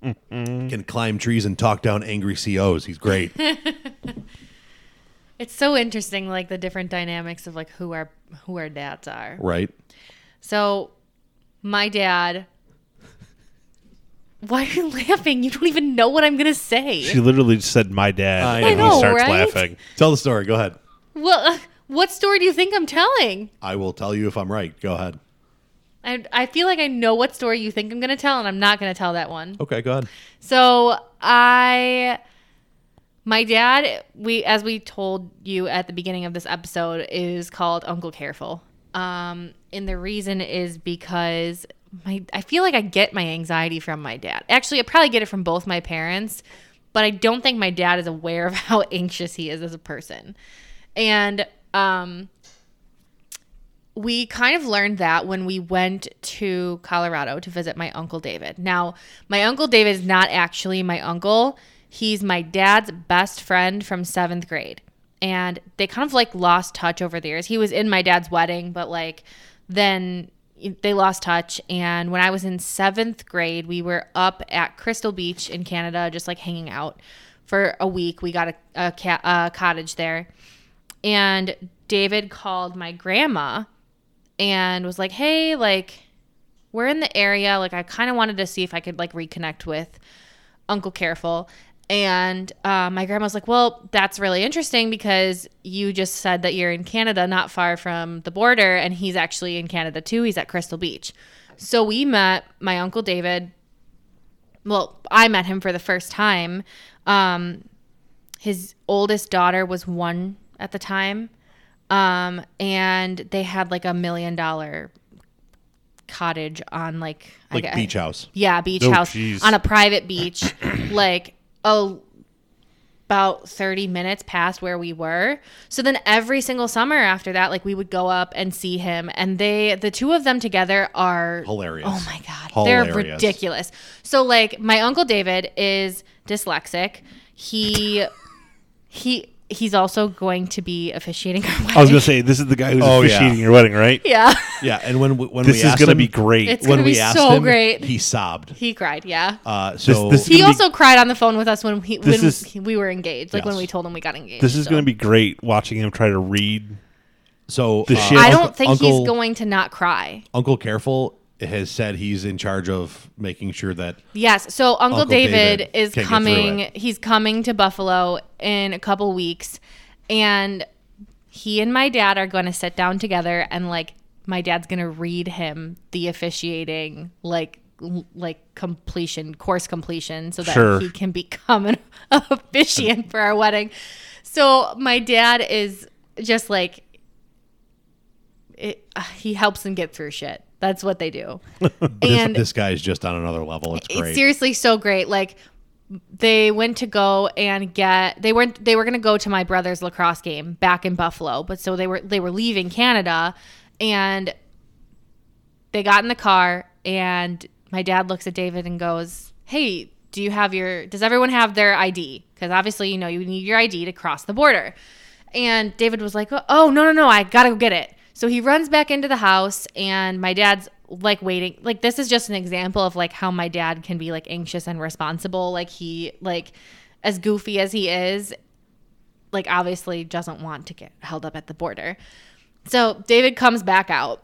Can climb trees and talk down angry COs. He's great. It's so interesting, like the different dynamics of like who our who our dads are. Right? So, my dad. Why are you laughing? You don't even know what I'm gonna say. She literally just said my dad, I and know, he starts right? laughing. Tell the story. Go ahead. Well, uh, what story do you think I'm telling? I will tell you if I'm right. Go ahead. I I feel like I know what story you think I'm gonna tell, and I'm not gonna tell that one. Okay, go ahead. So I, my dad, we as we told you at the beginning of this episode, is called Uncle Careful. Um, and the reason is because my I feel like I get my anxiety from my dad. Actually, I probably get it from both my parents, but I don't think my dad is aware of how anxious he is as a person. And um, we kind of learned that when we went to Colorado to visit my uncle David. Now, my uncle David is not actually my uncle. He's my dad's best friend from seventh grade. And they kind of like lost touch over the years. He was in my dad's wedding, but like then they lost touch. And when I was in seventh grade, we were up at Crystal Beach in Canada, just like hanging out for a week. We got a, a, ca- a cottage there. And David called my grandma and was like, hey, like, we're in the area. Like, I kind of wanted to see if I could like reconnect with Uncle Careful. And uh, my grandma was like, Well, that's really interesting because you just said that you're in Canada, not far from the border. And he's actually in Canada too. He's at Crystal Beach. So we met my Uncle David. Well, I met him for the first time. Um, his oldest daughter was one at the time. Um, and they had like a million dollar cottage on like I Like gue- beach house. yeah, beach Oh, house jeez. on a private beach, like a about 30 minutes past where we were. So then every single summer after that, like we would go up and see him and they the two of them together are Hilarious. Oh my god. They're ridiculous. So like my uncle David is dyslexic. He he he's also going to be officiating our wedding. I was gonna say this is the guy who's Oh, yeah. officiating your wedding, right? yeah. Yeah, and when we, when This we is asked gonna him- be great. It's when gonna we be asked so him, great. he sobbed. He cried, yeah. Uh, so this He gonna be- also cried on the phone with us when we This when is- we were engaged, like when Yes. we told him we got engaged. this is so. gonna be great watching him try to read. so The uh, shit- I don't think Uncle, he's going to not cry. Uncle Careful has said he's in charge of making sure that Yes. So Uncle, Uncle David, David is can get through coming. He's coming to Buffalo in a couple weeks, and he and my dad are going to sit down together and like my dad's going to read him the officiating like like completion course completion so that Sure. he can become an officiant for our wedding. So my dad is just like it, uh, he helps him get through shit. That's what they do. and this guy is just on another level. It's it's seriously so great. Like they went to go and get they weren't they were going to go to my brother's lacrosse game back in Buffalo, but so they were they were leaving Canada and they got in the car and my dad looks at David and goes, "Hey, do you have your does everyone have their ID? Cuz obviously, you know, you need your ID to cross the border." And David was like, "Oh, no, no, no, I got to go get it." So he runs back into the house and my dad's like waiting. Like this is just an example of like how my dad can be like anxious and responsible. Like he like as goofy as he is, like obviously doesn't want to get held up at the border. So David comes back out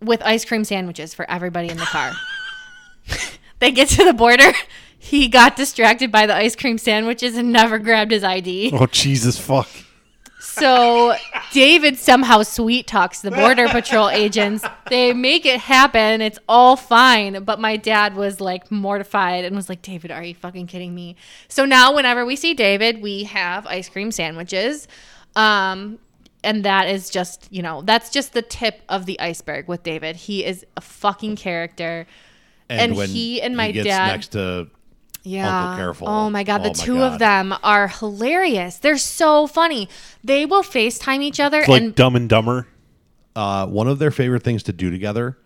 with ice cream sandwiches for everybody in the car. they get to the border. He got distracted by the ice cream sandwiches and never grabbed his ID. Oh Jesus fuck! So David somehow sweet talks the border patrol agents. They make it happen. It's all fine. But my dad was like mortified and was like, David, are you fucking kidding me? So now whenever we see David, we have ice cream sandwiches. Um, and that is just, you know, that's just the tip of the iceberg with David. He is a fucking character. and he and my gets dad- next to Yeah. Uncle Careful. Oh my god, the Oh my two God. of them are hilarious. They're so funny. They will FaceTime each other It's like and Dumb and Dumber. uh, one of their favorite things to do together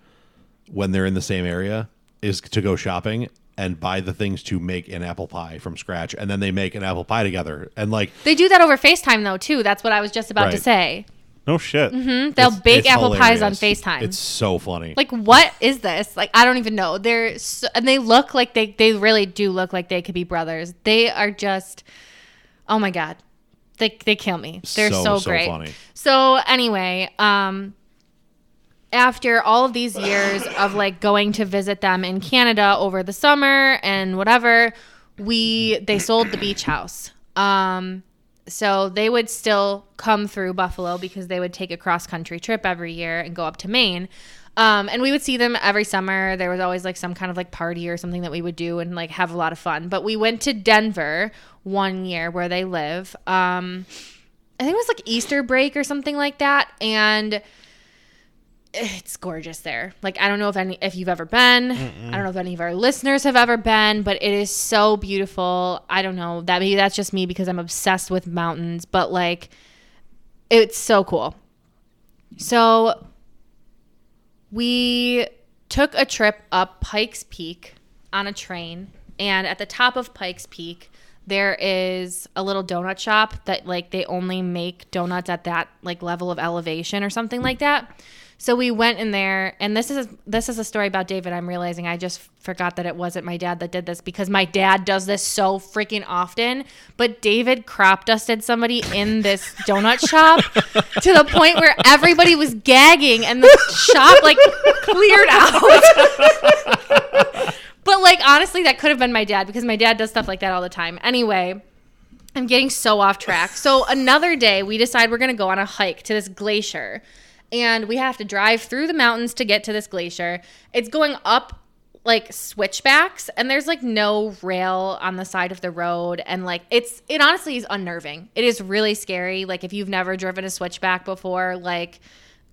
when they're in the same area is to go shopping and buy the things to make an apple pie from scratch, and then they make an apple pie together. And like they do that over FaceTime though too. That's what I was just about to say. No shit. Mm-hmm. They'll it's- bake it's apple pies on. FaceTime. It's so funny. like what is this? Like I don't even know. They're so, and they look like they they really do look like they could be brothers. They are just oh my god. They they kill me. They're So, so, so great. funny. So anyway, um after all of these years of like going to visit them in Canada over the summer and whatever, we they sold the beach house. Um so they would still come through Buffalo because they would take a cross country trip every year and go up to Maine. Um, and we would see them every summer. There was always like some kind of like party or something that we would do and like have a lot of fun. But we went to Denver one year where they live. Um, I think it was like Easter break or something like that. And it's gorgeous there. Like I don't know if any if you've ever been. I don't know if any of our listeners have ever been, but it is so beautiful. I don't know. That maybe that's just me because I'm obsessed with mountains, but like it's so cool. So we took a trip up Pikes Peak on a train, and at the top of Pikes Peak, there is a little donut shop that like they only make donuts at that like level of elevation or something like that. So we went in there, and this is this is a story about David. I'm realizing I just forgot that it wasn't my dad that did this because my dad does this so freaking often. But David crop dusted somebody in this donut shop to the point where everybody was gagging, and the shop like cleared out. but like honestly, that could have been my dad because my dad does stuff like that all the time. Anyway. I'm getting so off track. So another day, we decide we're going to go on a hike to this glacier and we have to drive through the mountains to get to this glacier. It's going up like switchbacks and there's like no rail on the side of the road and like it's it honestly is unnerving. It is really scary like if you've never driven a switchback before like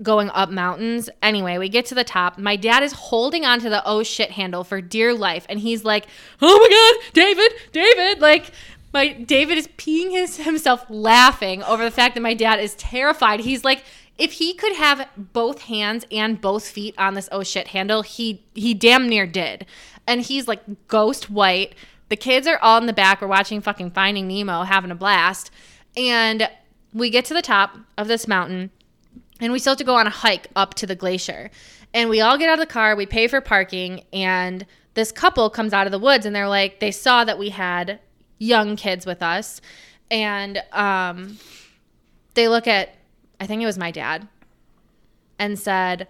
going up mountains. Anyway, we get to the top. My dad is holding onto the oh shit handle for dear life and he's like, "Oh my god, David, David!" Like my David is peeing his, himself laughing over the fact that my dad is terrified. He's like if he could have both hands and both feet on this oh shit handle, he he damn near did. And he's like ghost white. The kids are all in the back. We're watching fucking Finding Nemo, having a blast. And we get to the top of this mountain, and we still have to go on a hike up to the glacier. And we all get out of the car, we pay for parking, and this couple comes out of the woods and they're like, they saw that we had young kids with us. And um, they look at I think it was my dad, and said,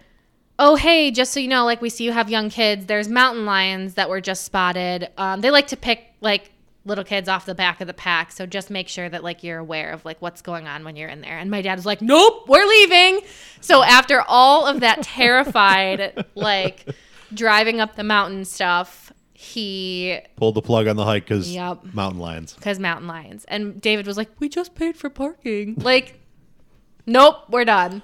Oh, hey, just so you know, like we see you have young kids, there's mountain lions that were just spotted. Um, they like to pick like little kids off the back of the pack. So just make sure that like you're aware of like what's going on when you're in there. And my dad was like, Nope, we're leaving. So after all of that terrified, like driving up the mountain stuff, he Pulled the plug on the hike because Yep. mountain lions. because mountain lions. And David was like, "We just paid for parking." Like, nope, we're done.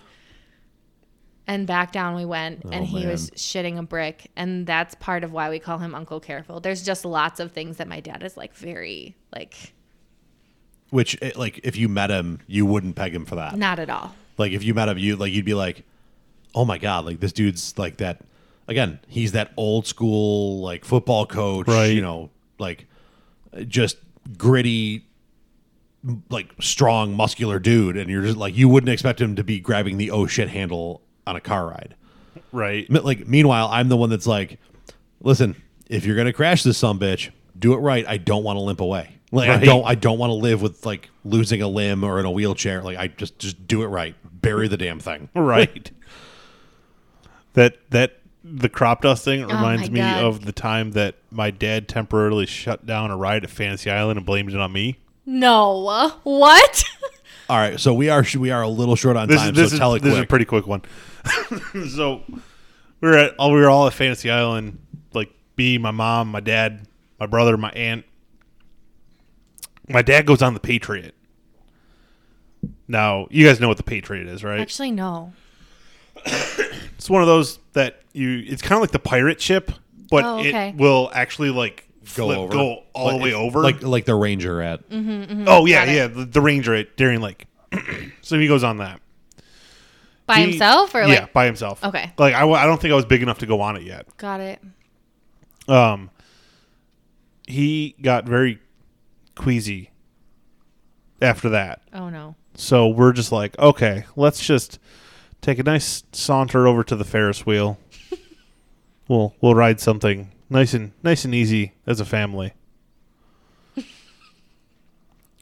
And back down we went, and Oh, he was shitting a brick, and that's part of why we call him Uncle Careful. There's just lots of things that my dad is like very like Which, eh, like, if you met him, you wouldn't peg him for that. not at all. Like, if you met him, you like you'd be like, "Oh my god!" Like this dude's like that. Again, he's that old school like football coach. Right. You know, like just gritty, m- like strong, muscular dude, and you're just like you wouldn't expect him to be grabbing the oh shit handle on a car ride. Right. Like, meanwhile, I'm the one that's like, listen, if you're gonna crash this some bitch, do it right. I don't want to limp away. Like, I don't, I don't want to live with like losing a limb or in a wheelchair. Like, I just, just do it right. Bury the damn thing. Right. that that the crop dusting oh reminds Oh my me God. of the time that my dad temporarily shut down a ride at Fantasy Island and blamed it on me. No, what? All right, so we are, we are a little short on This time. is this so is tell it this is a pretty quick one. so we were at all we were all at Fantasy Island, like me, my mom, my dad, my brother, my aunt. My dad goes on the Patriot. Now you guys know what the Patriot is, right? Actually, no. It's one of those that you. It's kind of like the pirate ship, but Oh, okay. it will actually like go flip- over, go all Like- the way over. like, like the Ranger at. oh yeah, Mm-hmm. Got it. yeah, the, the Ranger at Darien Lake. so he goes on that By He- himself or yeah, like? by himself. Okay. Like I, I don't think I was big enough to go on it yet. Got it. Um, he got very queasy after that. Oh no. So we're just like, okay, let's just take a nice saunter over to the Ferris wheel. we'll we'll ride something nice and nice and easy as a family.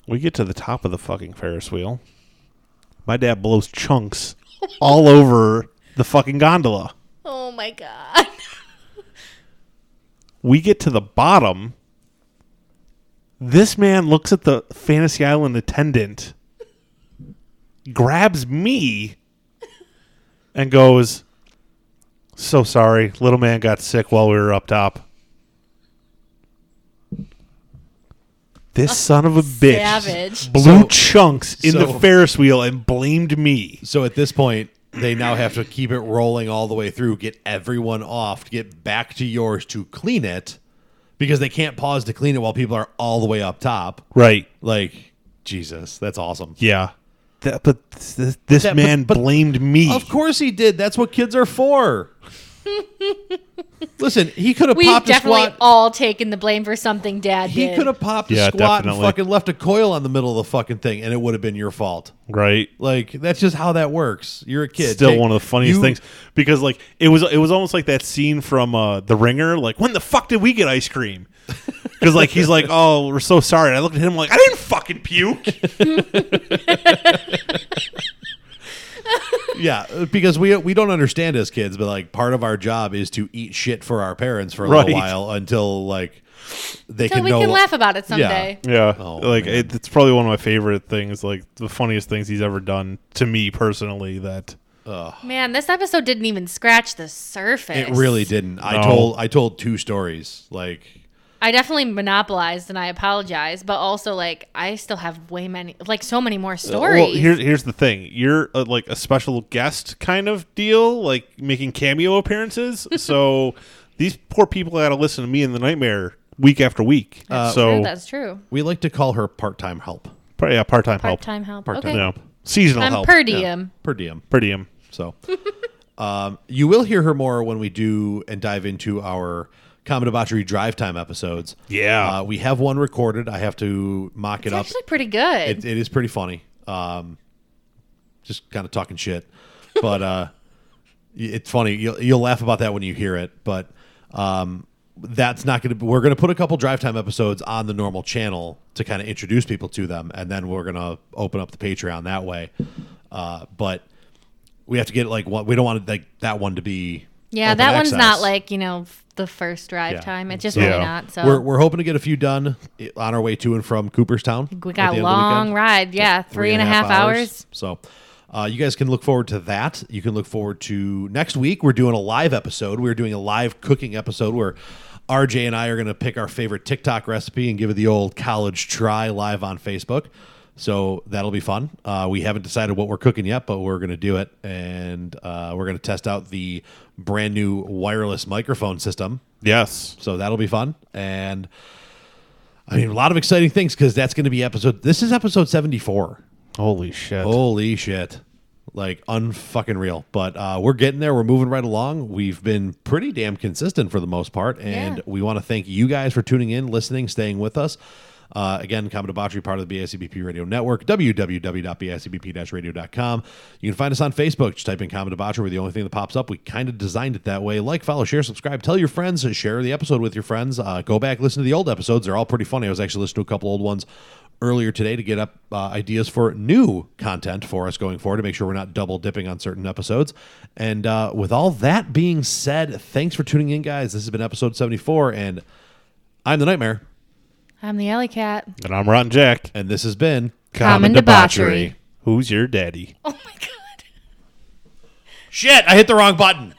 we get to the top of the fucking Ferris wheel. My dad blows chunks all over the fucking gondola. Oh my god. We get to the bottom. This man looks at the Fantasy Island attendant, grabs me, and goes, So sorry, little man got sick while we were up top. This son of a bitch Savage. blew So- chunks in the so- Ferris wheel and blamed me. So at this point, they now have to keep it rolling all the way through, get everyone off, get back to yours to clean it, because they can't pause to clean it while people are all the way up top. Right. Like, Jesus, that's awesome. Yeah. That, but this, this That- man but- blamed me. Of course he did. That's what kids are for. Listen, he could have We've popped a definitely squat. all taken the blame for something Dad he did. could have popped a Yeah, squat and fucking left a coil on the middle of the fucking thing, and it would have been your fault. right? Like that's just how that works. You're a kid. Still Take- one of the funniest you- things because like it was it was almost like that scene from uh, The Ringer. Like when the fuck did we get ice cream? Because like he's like, oh, we're so sorry. And I looked at him like I didn't fucking puke. Yeah, because we we don't understand as kids, but like part of our job is to eat shit for our parents for a Right. little while until like they Until can we know. can laugh about it someday. Yeah, Oh, like man. it, it's probably one of my favorite things. Like the funniest things he's ever done to me personally. That Man, this episode didn't even scratch the surface. It really didn't. I No. told I told two stories. Like I definitely monopolized, and I apologize. But also, like, I still have way many, like, so many more stories. Well, here's here's the thing. You're uh like a special guest kind of deal, like making cameo appearances. so these poor people got to listen to me in the nightmare week after week. that's so true. That's true. we like to call her part time help. par- yeah, part time help. Part time help. Part-time okay. You seasonal I'm help. per Yeah, diem. per diem. per diem. So um, you will hear her more when we do and dive into our Common Debauchery Drive Time episodes. Yeah. Uh, we have one recorded. I have to mock It's it up. actually pretty good. It, it is pretty funny. Um, just kind of talking shit, but uh, it's funny. You'll, you'll laugh about that when you hear it. But um, that's not going to. We're going to put a couple drive time episodes on the normal channel to kind of introduce people to them, and then we're going to open up the Patreon that way. Uh, but we have to get like what we don't want like that one to be. Yeah, open that one's not like you know the first drive Yeah. time. It's just Yeah. really not. So We're, we're hoping to get a few done on our way to and from Cooperstown. we at got the a end of the long weekend. ride. Yeah, three and a half hours. So uh, you guys can look forward to that. You can look forward to next week. We're doing a live episode. We're doing a live cooking episode where RJ and I are going to pick our favorite TikTok recipe and give it the old college try live on Facebook. So that'll be fun. Uh, we haven't decided what we're cooking yet, but we're going to do it. And uh, we're going to test out the brand new wireless microphone system. Yes. So that'll be fun. And I mean, a lot of exciting things because that's going to be episode. This is episode 74. Holy shit. Holy shit. Like unfucking real. But uh, we're getting there. We're moving right along. We've been pretty damn consistent for the most part. And Yeah. we want to thank you guys for tuning in, listening, staying with us. Uh, again, Common Debauchery, part of the BSCBP Radio Network, www.bscbp-radio.com. You can find us on Facebook. Just type in Common Debauchery. We're the only thing that pops up. We kind of designed it that way. Like, follow, share, subscribe. Tell your friends. Share the episode with your friends. Uh, go back, listen to the old episodes. They're all pretty funny. I was actually listening to a couple old ones earlier today to get up uh, ideas for new content for us going forward to make sure we're not double dipping on certain episodes. And uh, with all that being said, thanks for tuning in, guys. This has been episode 74, and I'm the Nightmare, I'm the alley cat. And I'm Rotten Jack. and this has been Common Debauchery. Who's your daddy? Oh my god. Shit, I hit the wrong button.